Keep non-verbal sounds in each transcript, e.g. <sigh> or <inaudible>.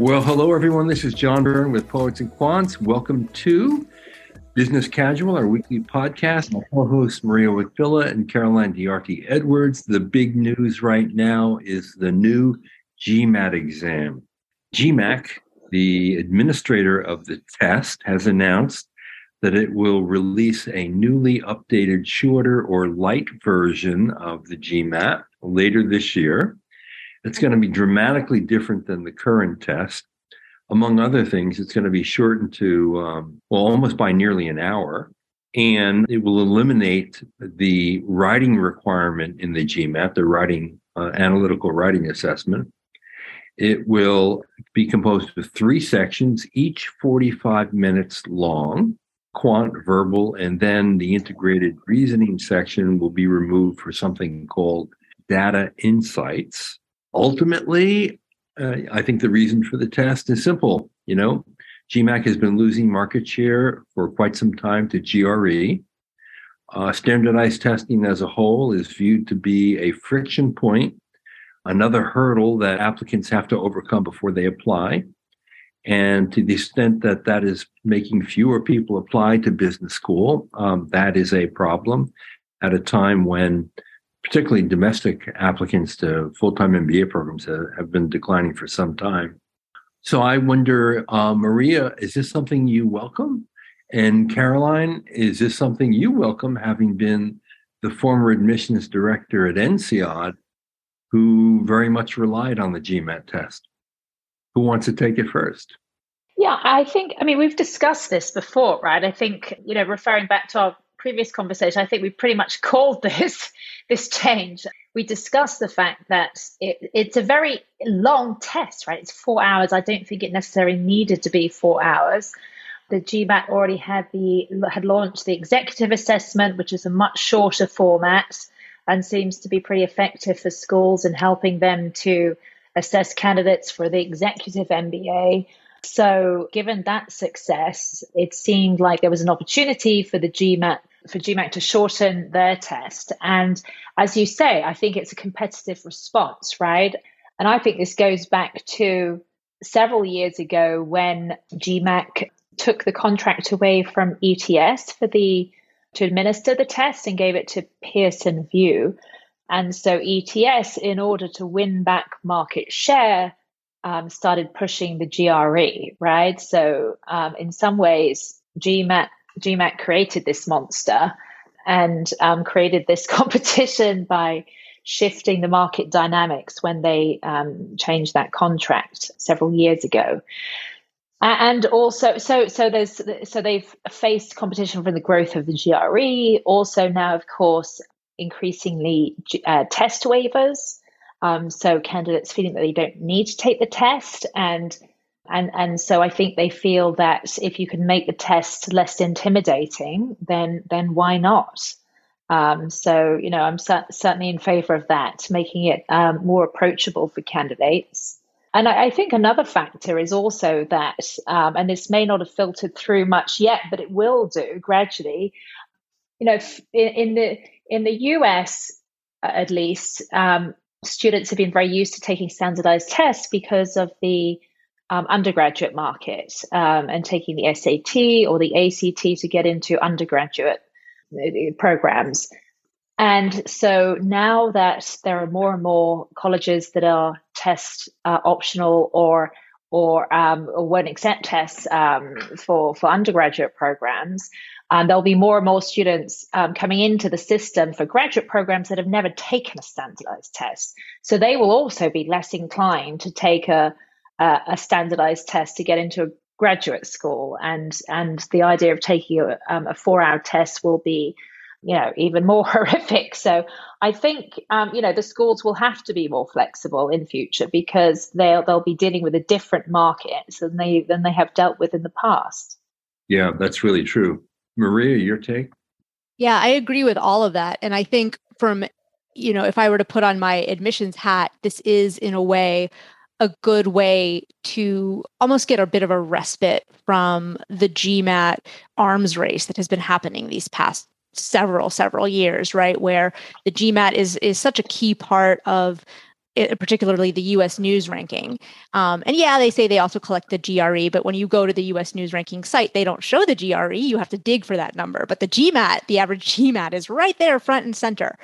Well, hello, everyone. This is John Byrne with Poets and Quants. Welcome to Business Casual, our weekly podcast. My co hosts, Maria Wich-Vila and Caroline Diarte Edwards. The big news right now is the new GMAT exam. GMAC, the administrator of the test, has announced that it will release a newly updated, shorter or light version of the GMAT later this year. It's going to be dramatically different than the current test. Among other things, it's going to be shortened to, um, well, almost by nearly an hour. And it will eliminate the writing requirement in the GMAT, the writing uh, analytical writing assessment. It will be composed of three sections, each 45 minutes long quant verbal, and then the integrated reasoning section will be removed for something called data insights. Ultimately, uh, I think the reason for the test is simple. You know, GMAC has been losing market share for quite some time to GRE. Uh, standardized testing as a whole is viewed to be a friction point, another hurdle that applicants have to overcome before they apply. And to the extent that that is making fewer people apply to business school, um, that is a problem at a time when particularly domestic applicants to full-time MBA programs have, been declining for some time. So I wonder, uh, Maria, is this something you welcome? And Caroline, is this something you welcome, having been the former admissions director at INSEAD, who very much relied on the GMAT test? Who wants to take it first? Yeah, I think, I mean, we've discussed this before, right? I think, you know, referring back to our previous conversation, I think we pretty much <laughs> called this this change. We discussed the fact that it, it's a very long test, right? It's four hours. I don't think it necessarily needed to be four hours. The GMAT already had the had launched the executive assessment, which is a much shorter format and seems to be pretty effective for schools in helping them to assess candidates for the executive MBA. So, given that success, it seemed like there was an opportunity for the GMAT for GMAC to shorten their test. And as you say, I think it's a competitive response, right? And I think this goes back to several years ago when GMAC took the contract away from ETS for the to administer the test and gave it to Pearson VUE. And so ETS, in order to win back market share, um, started pushing the GRE, right? So um, in some ways, GMAT, GMAT created this monster and um, created this <laughs> competition by shifting the market dynamics when they um, changed that contract several years ago and also so so there's so they've faced competition from the growth of the GRE also now of course increasingly uh, test waivers. Um, so candidates feeling that they don't need to take the test and and and so I think they feel that if you can make the test less intimidating, then then why not? Um, so you know, I'm certainly in favour of that, making it um, more approachable for candidates. And I, I, think another factor is also that, um, and this may not have filtered through much yet, but it will do gradually. You know, in, the in the US, at least, um, students have been very used to taking standardized tests because of the um, undergraduate market um, and taking the SAT or the ACT to get into undergraduate uh, programs. And so now that there are more and more colleges that are test uh, optional or or, um, or won't accept tests um, for for undergraduate programs, um, there'll be more and more students um, coming into the system for graduate programs that have never taken a standardized test. So they will also be less inclined to take a, a, a standardized test to get into a graduate school. And, and the idea of taking a, um, a four hour test will be you know even more <laughs> horrific so i think um, you know the schools will have to be more flexible in future because they'll they'll be dealing with a different market than they than they have dealt with in the past yeah that's really true Maria, your take? Yeah, I agree with all of that. And I think from, you know, if I were to put on my admissions hat, this is in a way a good way to almost get a bit of a respite from the GMAT arms race that has been happening these past several several years right where the gmat is is such a key part of it, particularly the US News ranking. Um, and yeah, they say they also collect the GRE, but when you go to the US News ranking site, they don't show the GRE. You have to dig for that number. But the GMAT, the average <laughs> GMAT, is right there front and center.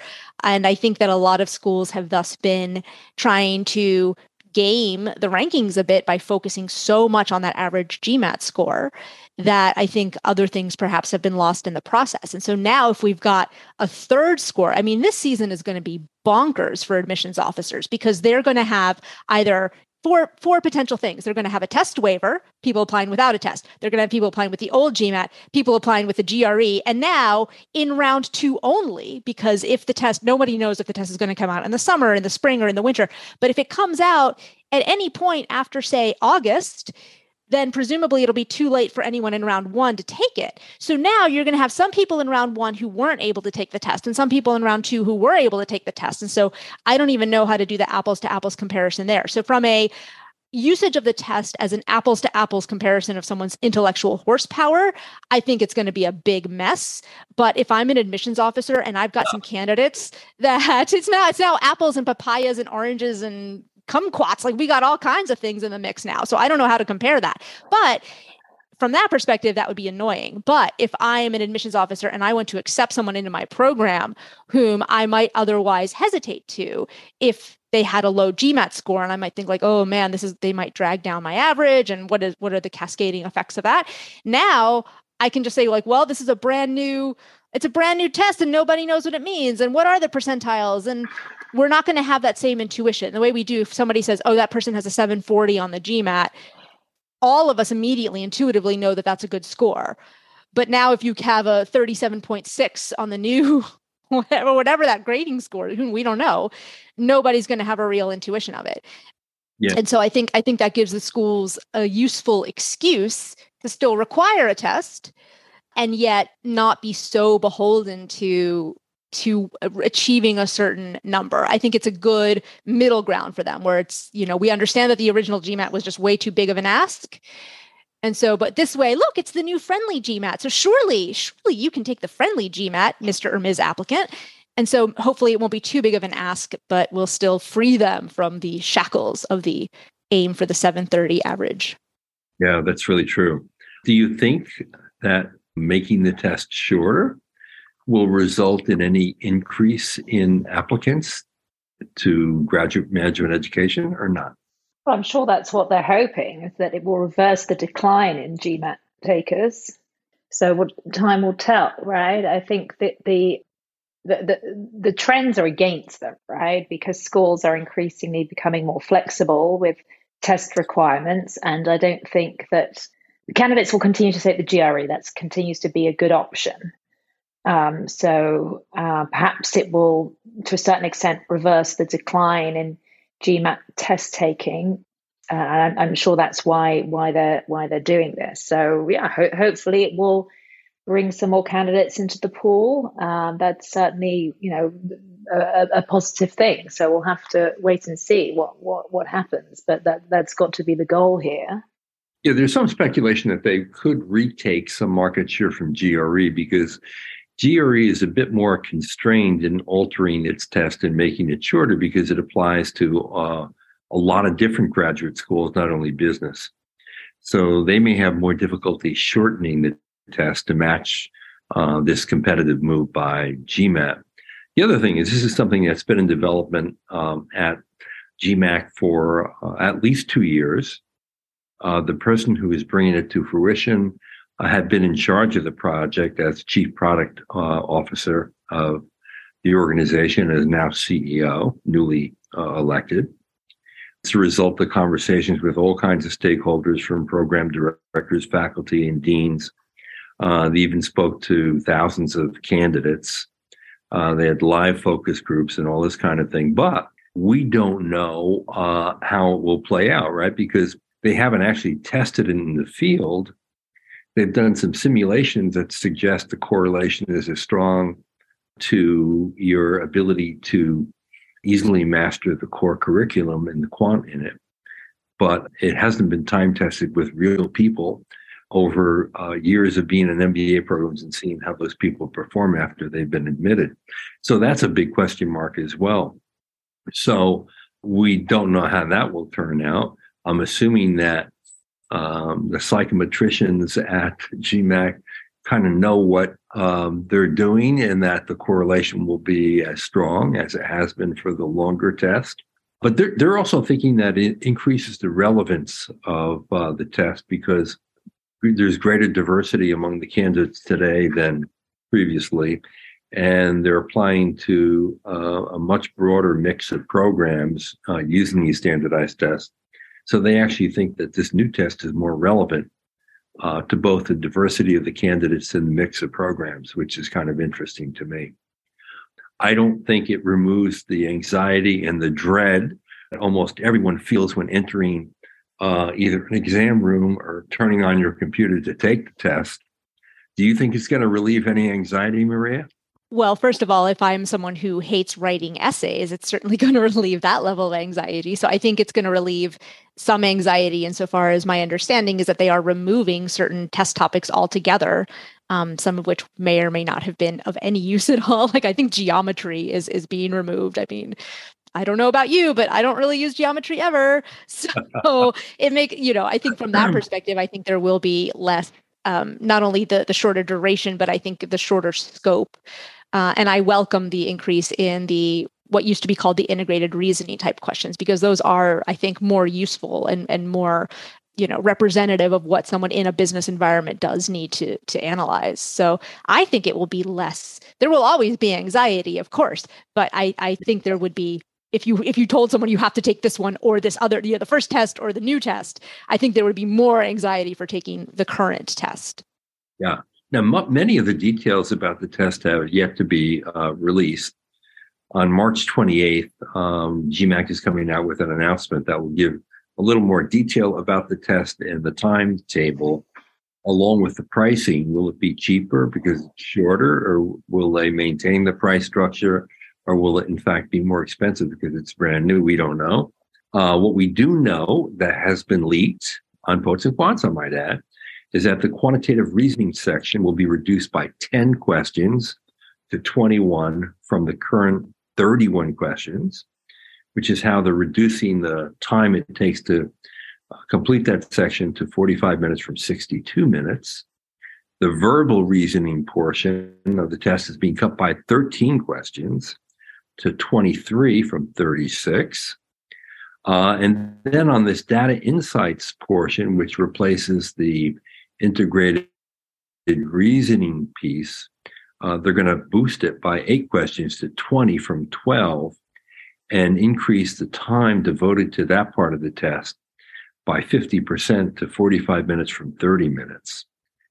And I think that a lot of schools have thus been trying to game the rankings a bit by focusing so much on that average GMAT score that I think other things perhaps have been lost in the process. And so now, if we've got a third score, I mean, this season is going to be bonkers for admissions officers because they're going to have either four four potential things. They're going to have a test waiver, people applying without a test. They're going to have people applying with the old GMAT, people applying with the GRE, and now in round two only, because if the test, nobody knows if the test is going to come out in the summer, in the spring, or in the winter. But if it comes out at any point after, say, August, then presumably it'll be too late for anyone in round one to take it. So now you're going to have some people in round one who weren't able to take the test, and some people in round two who were able to take the test. And so I don't even know how to do the apples to apples comparison there. So from a usage of the test as an apples to apples comparison of someone's intellectual horsepower, I think it's going to be a big mess. But if I'm an admissions officer and I've got some candidates that <laughs> it's not, it's now apples and papayas and oranges and kumquats. Like we got all kinds of things in the mix now. So I don't know how to compare that. But from that perspective, that would be annoying. But if I am an admissions officer and I want to accept someone into my program whom I might otherwise hesitate to, if they had a low GMAT score, and I might think like, oh man, this is they might drag down my average, and what is what are the cascading effects of that? Now I can just say like, well, this is a brand new it's a brand new test and nobody knows what it means and what are the percentiles and we're not going to have that same intuition. The way we do if somebody says oh that person has a 740 on the gmat all of us immediately intuitively know that that's a good score. But now if you have a 37.6 on the new <laughs> whatever whatever that grading score we don't know. Nobody's going to have a real intuition of it. Yeah. and so i think i think that gives the schools a useful excuse to still require a test and yet not be so beholden to to achieving a certain number. I think it's a good middle ground for them where it's, you know, we understand that the original GMAT was just way too big of an ask. And so, but this way, look, it's the new friendly GMAT. So surely, surely you can take the friendly GMAT, Mr. or Ms. applicant. And so hopefully it won't be too big of an ask, but we'll still free them from the shackles of the aim for the 730 average. Yeah, that's really true. Do you think that making the test shorter will result in any increase in applicants to graduate management education or not? Well, I'm sure that's what they're hoping is that it will reverse the decline in GMAT takers. So what time will tell, right? I think that the the, the, the trends are against them, right? Because schools are increasingly becoming more flexible with test requirements. And I don't think that candidates will continue to take the GRE. That continues to be a good option. Um, so uh, perhaps it will, to a certain extent, reverse the decline in GMAT test taking. Uh, I'm, I'm, sure that's why why they're why they're doing this. So yeah, ho- hopefully it will bring some more candidates into the pool. Um, that's certainly you know a, a, positive thing. So we'll have to wait and see what what what happens. But that that's got to be the goal here. Yeah, there's some speculation that they could retake some market share from GRE because GRE is a bit more constrained in altering its test and making it shorter because it applies to uh, a lot of different graduate schools, not only business. So they may have more difficulty shortening the test to match uh, this competitive move by GMAT. The other thing is, this is something that's been in development um, at GMAC for uh, at least two years. Uh, the person who is bringing it to fruition uh, had been in charge of the project as chief product uh, officer of the organization, is now CEO, newly uh, elected. It's a result of conversations with all kinds of stakeholders, from program directors, faculty, and deans. Uh, they even spoke to thousands of candidates. Uh, they had live focus groups and all this kind of thing. But we don't know how it will play out, right? Because they haven't actually tested it in the field. They've done some simulations that suggest the correlation is as strong to your ability to easily master the core curriculum and the quant in it. But it hasn't been time tested with real people over uh, years of being in MBA programs and seeing how those people perform after they've been admitted. So that's a big question mark as well. So we don't know how that will turn out. I'm assuming that um, the psychometricians at GMAC kind of know what um, they're doing and that the correlation will be as strong as it has been for the longer test. But they're, they're also thinking that it increases the relevance of uh, the test because there's greater diversity among the candidates today than previously. And they're applying to uh, a much broader mix of programs uh, using these standardized tests. So they actually think that this new test is more relevant uh, to both the diversity of the candidates and the mix of programs, which is kind of interesting to me. I don't think it removes the anxiety and the dread that almost everyone feels when entering uh, either an exam room or turning on your computer to take the test. Do you think it's going to relieve any anxiety, Maria? Well, first of all, if I'm someone who hates writing essays, it's certainly <laughs> going to relieve that level of anxiety. So I think it's going to relieve some anxiety insofar as my understanding is that they are removing certain test topics altogether. Um, some of which may or may not have been of any <laughs> use at all. Like I think geometry is is being removed. I mean, I don't know about you, but I don't really use geometry ever. <laughs> So it make you know, I think from that perspective, I think there will be less um, not only the the shorter duration, but I think the shorter scope. Uh, and I welcome the increase in the what used to be called the integrated reasoning type questions because those are, I think, more useful and and more you know representative of what someone in a business environment does need to to analyze. So i think it will be less there will always be anxiety of course but i i think there would be if you if you told someone you have to take this one or this other you know, the first test or the new test i think there would be more anxiety for taking the current test yeah now, m- many of the details about the test have yet to be uh, released. On March 28th, um, GMAC is coming out with an announcement that will give a little more detail about the test and the timetable, along with the pricing. Will it be cheaper because it's shorter, or will they maintain the price structure, or will it in fact be more expensive because it's brand new? We don't know. Uh, what we do know that has been leaked on Poets and Quants, I might add, is that the quantitative reasoning section will be reduced by 10 questions to 21 from the current 31 questions, which is how they're reducing the time it takes to uh, complete that section to 45 minutes from 62 minutes. The verbal reasoning portion of the test is being cut by 13 questions to 23 from 36. Uh, and then on this data insights portion, which replaces the integrated reasoning piece, uh, they're going to boost it by eight questions to 20 from 12 and increase the time devoted to that part of the test by 50% to 45 minutes from 30 minutes.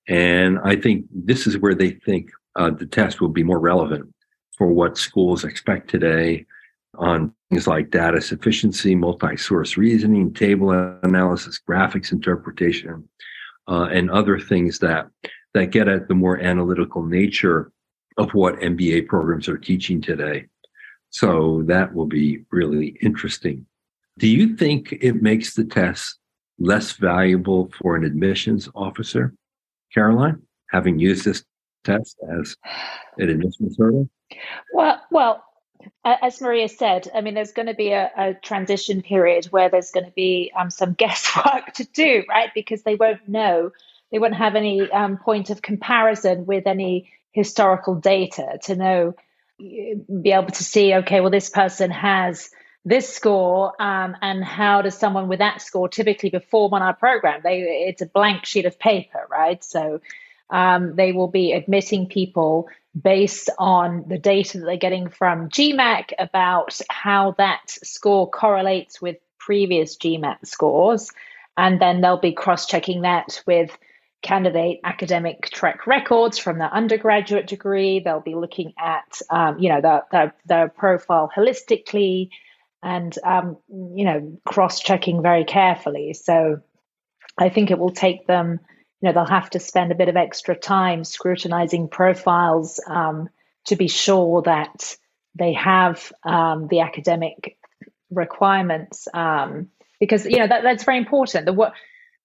And I think this is where they think uh, the test will be more relevant for what schools expect today on things like data sufficiency, multi source reasoning, table analysis, graphics interpretation, uh, and other things that that get at the more analytical nature of what MBA programs are teaching today. So that will be really interesting. Do you think it makes the test less valuable for an admissions officer, Caroline, having used this test as an admissions hurdle? Well, well, as Maria said, I mean, there's going to be a, a transition period where there's going to be um, some <laughs> guesswork to do, right? Because they won't know, they won't have any um, point of comparison with any historical data to know, be able to see, okay, well, this person has this score, um, and how does someone with that score typically perform on our program? They, it's a blank sheet of paper, right? So um, they will be admitting people based on the data that they're getting from GMAC about how that score correlates with previous GMAT scores. And then they'll be cross checking that with candidate academic track records from their undergraduate degree. They'll be looking at, um, you know, their, their, their, profile holistically and, um, you know, cross checking very carefully. So I think it will take them you know they'll have to spend a bit of extra time scrutinizing profiles um, to be sure that they have um, the academic requirements um, because you know that, that's very important. The what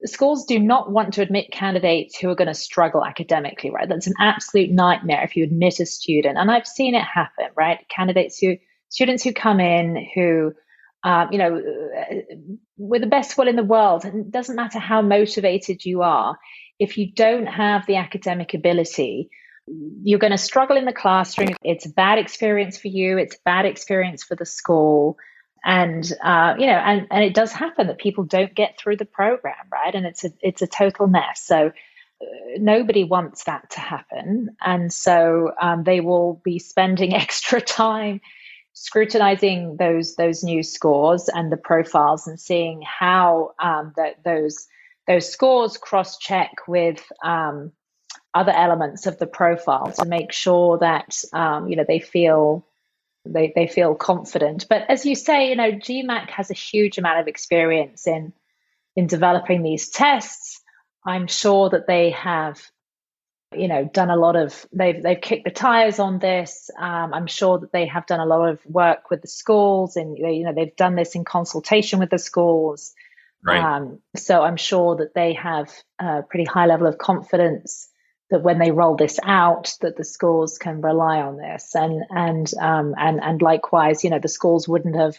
schools do not want to admit candidates who are going to struggle academically right? That's an absolute nightmare if you admit a student and i've seen it happen right? Candidates who students who come in who um, you know, with the best will in the world, it doesn't matter how motivated you are, if you don't have the academic ability, you're going to struggle in the classroom. It's a bad experience for you. It's a bad experience for the school. And uh, you know, and, and it does happen that people don't get through the program, right? And it's a it's a total mess. So uh, nobody wants that to happen, and so um, they will be spending <laughs> extra time scrutinizing those those new scores and the profiles and seeing how um, that those those scores cross check with um, other elements of the profile to make sure that um, you know they feel they, they feel confident. But as you say, you know, GMAC has a huge amount of experience in in developing these tests. I'm sure that they have, you know, done a lot of they've they've kicked the tires on this. Um, I'm sure that they have done a lot of work with the schools, and you know, they've done this in consultation with the schools. Right. Um, so I'm sure that they have a pretty high level of confidence that when they roll this out, that the schools can rely on this, and and um, and and likewise, you know, the schools wouldn't have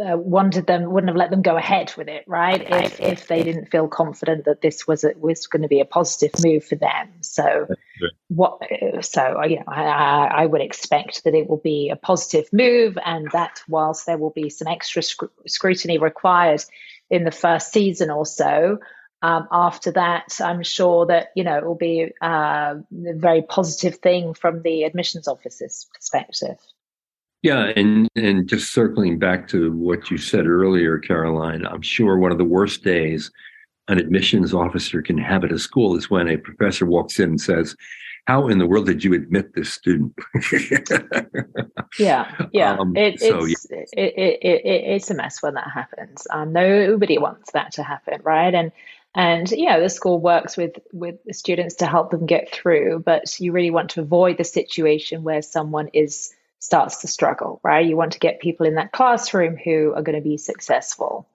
uh, wanted them, wouldn't have let them go ahead with it, right? If if they didn't feel confident that this was a, was going to be a positive move for them. So what? So you know, I, I would expect that it will be a positive move, and that whilst there will be some extra sc- scrutiny required in the first season or so. Um, after that, I'm sure that you know it will be uh, a very positive thing from the admissions officer's perspective. Yeah, and and just circling back to what you said earlier, Caroline, I'm sure one of the worst days an admissions officer can have at a school is when a professor walks in and says, "How in the world did you admit this student?" yeah, yeah, <laughs> um, it, so, it's yeah. It, it, it, it's a mess when that happens. Um, nobody wants that to happen, right? And and yeah, the school works with with the students to help them get through but you really want to avoid the situation where someone is starts to struggle right you want to get people in that classroom who are going to be successful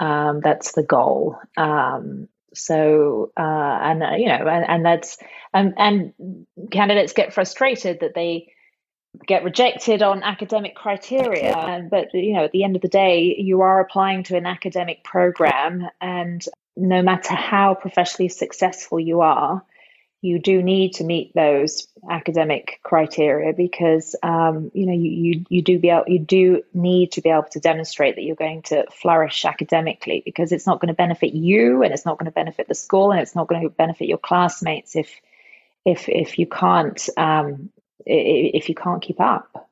um, that's the goal um, so uh, and uh, you know and, and that's and, and candidates get frustrated that they get rejected on academic criteria. But you know at the end of the day you are applying to an academic program and no matter how professionally successful you are, you do need to meet those academic criteria because um, you know you, you you do be able, you do need to be able to demonstrate that you're going to flourish academically because it's not going to benefit you and it's not going to benefit the school and it's not going to benefit your classmates if if if you can't um, if you can't keep up.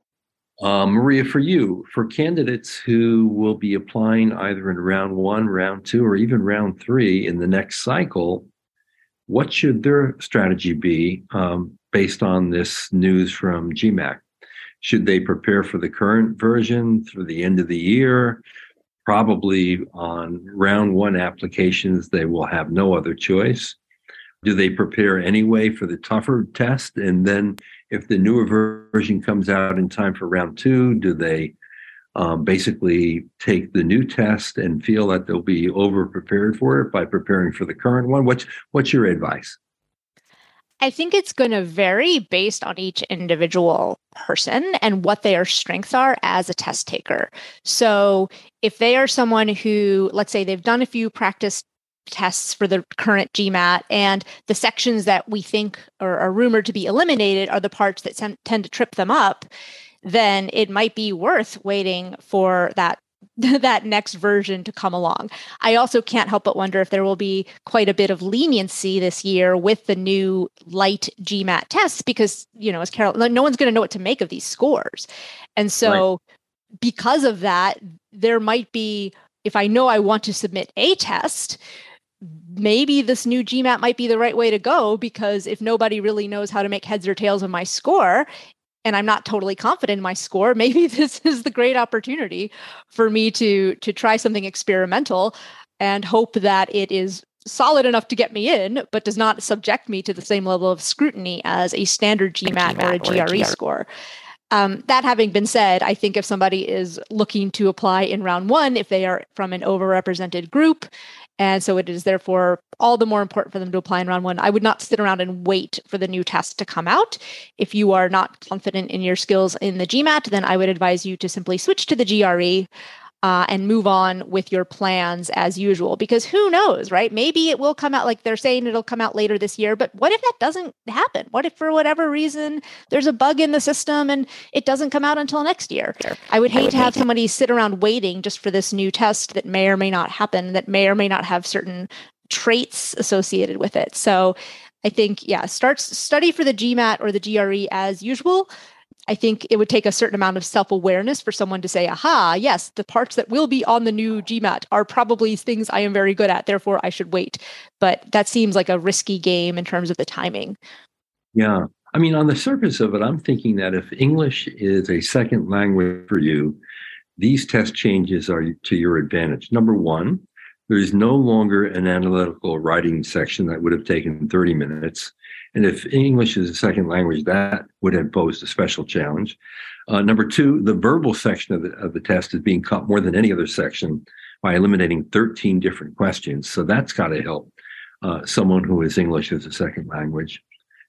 Uh, Maria, for you, for candidates who will be applying either in round one, round two, or even round three in the next cycle, what should their strategy be um, based on this news from GMAC? Should they prepare for the current version through the end of the year? Probably on round one applications, they will have no other choice. Do they prepare anyway for the tougher test and then if the newer version comes out in time for round two, do they um, basically take the new test and feel that they'll be over prepared for it by preparing for the current one? What's what's your advice? I think it's going to vary based on each individual person and what their strengths are as a test taker. So, if they are someone who, let's say, they've done a few practice tests for the current GMAT, and the sections that we think or are rumored to be eliminated are the parts that tend to trip them up, then it might be worth waiting for that <laughs> that next version to come along. I also can't help but wonder if there will be quite a bit of leniency this year with the new light GMAT tests because, you know, as Carol, no one's going to know what to make of these scores. And so, right. because of that, there might be, if I know I want to submit a test, maybe this new GMAT might be the right way to go because if nobody really knows how to make heads or tails of my score, and I'm not totally confident in my score, <laughs> maybe this is the great opportunity for me to to try something experimental and hope that it is solid enough to get me in, but does not subject me to the same level of scrutiny as a standard GMAT, GMAT or a GRE, or a GRE. score. Um, that having been said, I think if somebody is looking to apply in round one, if they are from an overrepresented group, and so it is therefore all the more important for them to apply in round one. I would not sit around and wait for the new test to come out. If you are not confident in your skills in the GMAT, then I would advise you to simply switch to the GRE. Uh, and move on with your plans as usual. Because who knows, right? Maybe it will come out like they're saying it'll come out later this year. But what if that doesn't happen? What if for whatever reason there's a bug in the system and it doesn't come out until next year? I would hate to have somebody sit around waiting just for this new test that may or may not happen, that may or may not have certain traits associated with it. So I think, yeah, start study for the GMAT or the GRE as usual I think it would take a certain amount of self awareness for someone to say, aha, yes, the parts that will be on the new GMAT are probably things I am very good at. Therefore, I should wait. But that seems like a risky game in terms of the timing. Yeah. I mean, on the surface of it, I'm thinking that if English is a second language for you, these test changes are to your advantage. Number one, there is no longer an analytical writing section that would have taken 30 minutes. And if English is a second language, that would have posed a special challenge. Uh, number two, the verbal section of the, of the test is being cut more than any other section by eliminating 13 different questions. So that's got to help uh, someone who is English as a second language.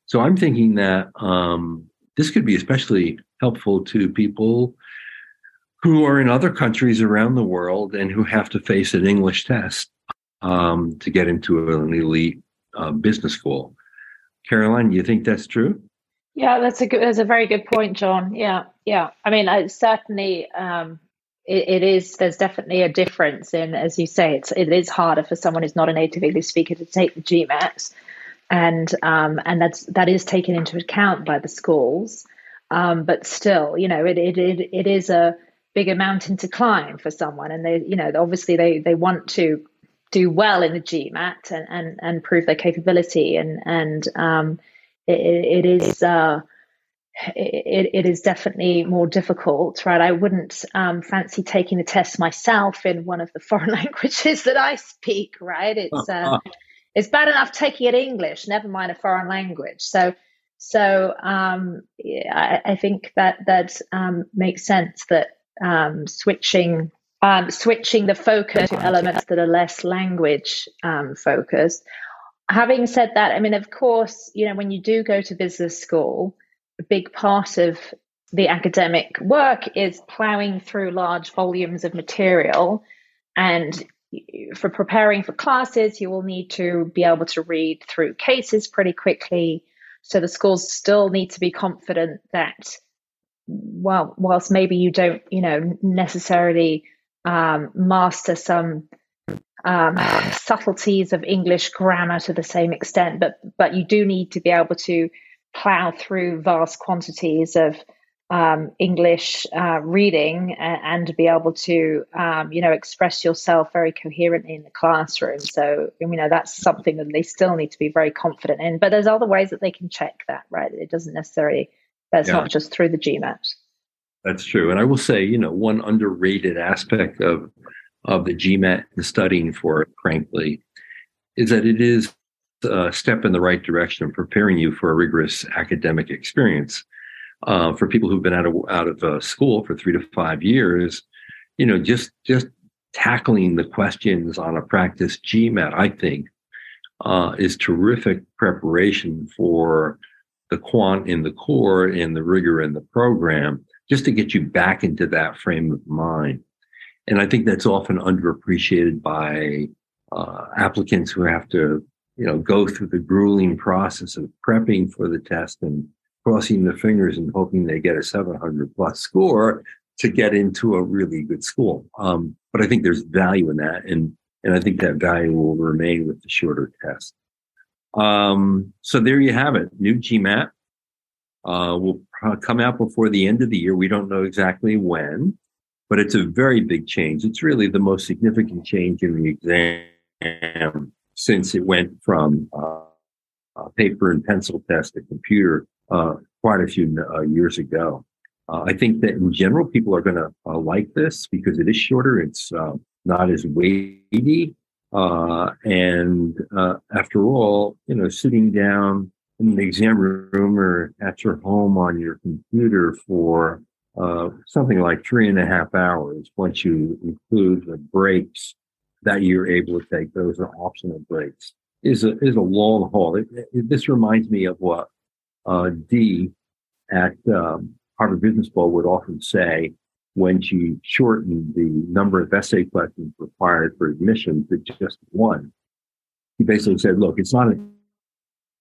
So I'm thinking that um, this could be especially helpful to people who are in other countries around the world and who have to face an English test um, to get into an elite uh, business school. Caroline, you think that's true? Yeah, that's a good. That's a very good point, John. Yeah, yeah. I mean, I certainly, um, it, it is. There's definitely a difference in, as you say, it's it is harder for someone who's not a native English speaker to take the GMAT, and um, and that's that is taken into account by the schools. Um, but still, you know, it it it, it is a bigger mountain to climb for someone, and they, you know, obviously they they want to do well in the GMAT and, and, and prove their capability. And, and um, it, it is uh, it, it is definitely more difficult, right? I wouldn't um, fancy taking the test myself in one of the <laughs> foreign languages that I speak, right? It's uh, it's bad enough taking it English, never mind a foreign language. So so um, yeah, I, I, think that that um, makes sense that um, switching um, switching the focus to elements that are less language um, focused. Having said that, I mean, of course, you know, when you do go to business school, a big part of the academic work is plowing through large volumes of material. And for preparing for classes, you will need to be able to read through cases pretty quickly. So the schools still need to be confident that, well, whilst maybe you don't, you know, necessarily um, master some um, subtleties of English grammar to the same extent, but but you do need to be able to plow through vast quantities of um, English uh, reading and, and, be able to um, you know express yourself very coherently in the classroom. So you know that's something that they still need to be very confident in. But there's other ways that they can check that, right? It doesn't necessarily. That's yeah. not just through the GMAT. That's true. And I will say, you know, one underrated aspect of of the GMAT and studying for it, frankly, is that it is a step in the right direction of preparing you for a rigorous academic experience. Uh, for people who've been out of out of uh, school for three to five years, you know, just just tackling the questions on a practice GMAT, I think, uh, is terrific preparation for the quant in the core and the rigor in the program just to get you back into that frame of mind. And I think that's often underappreciated by uh, applicants who have to, you know, go through the grueling process of prepping for the test and crossing the fingers and hoping they get a 700 plus score to get into a really good school. Um, but I think there's value in that, and and I think that value will remain with the shorter test. Um, so there you have it, new GMAT uh, will come out before the end of the year. We don't know exactly when, but it's a very big change. It's really the most significant change in the exam since it went from uh, paper and pencil test to computer uh, quite a few uh, years ago. Uh, I think that in general, people are going to uh, like this because it is shorter. It's not as weighty. and after all, you know, sitting down in the exam room or at your home on your computer for uh, something like three and a half hours once you include the breaks that you're able to take. Those are optional breaks. Is a is a long haul. It, it, this reminds me of what uh, Dee at um, Harvard Business School would often say when she shortened the number of essay questions required for admission to just one. He basically said, look, it's not an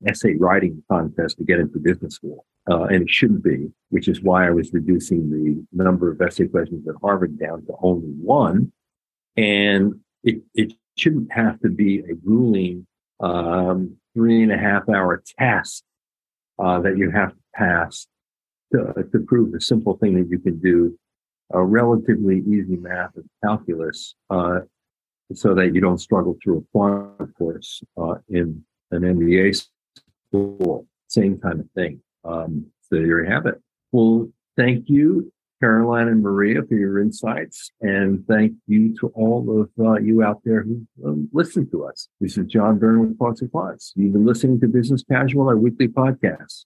essay writing contest to get into business school, uh, and it shouldn't be, which is why I was reducing the number of essay questions at Harvard down to only one. And it, it shouldn't have to be a grueling um, three and a half hour test uh, that you have to pass to, to prove the simple thing that you can do a relatively easy math and calculus uh, so that you don't struggle through a quant course uh, in an MBA school. Same kind of thing. Um, so there you have it. Well, thank you, Caroline and Maria, for your insights. And thank you to all of uh, you out there who um, listen to us. This is John Byrne with Quants and Quants. You've been listening to Business Casual, our weekly podcast.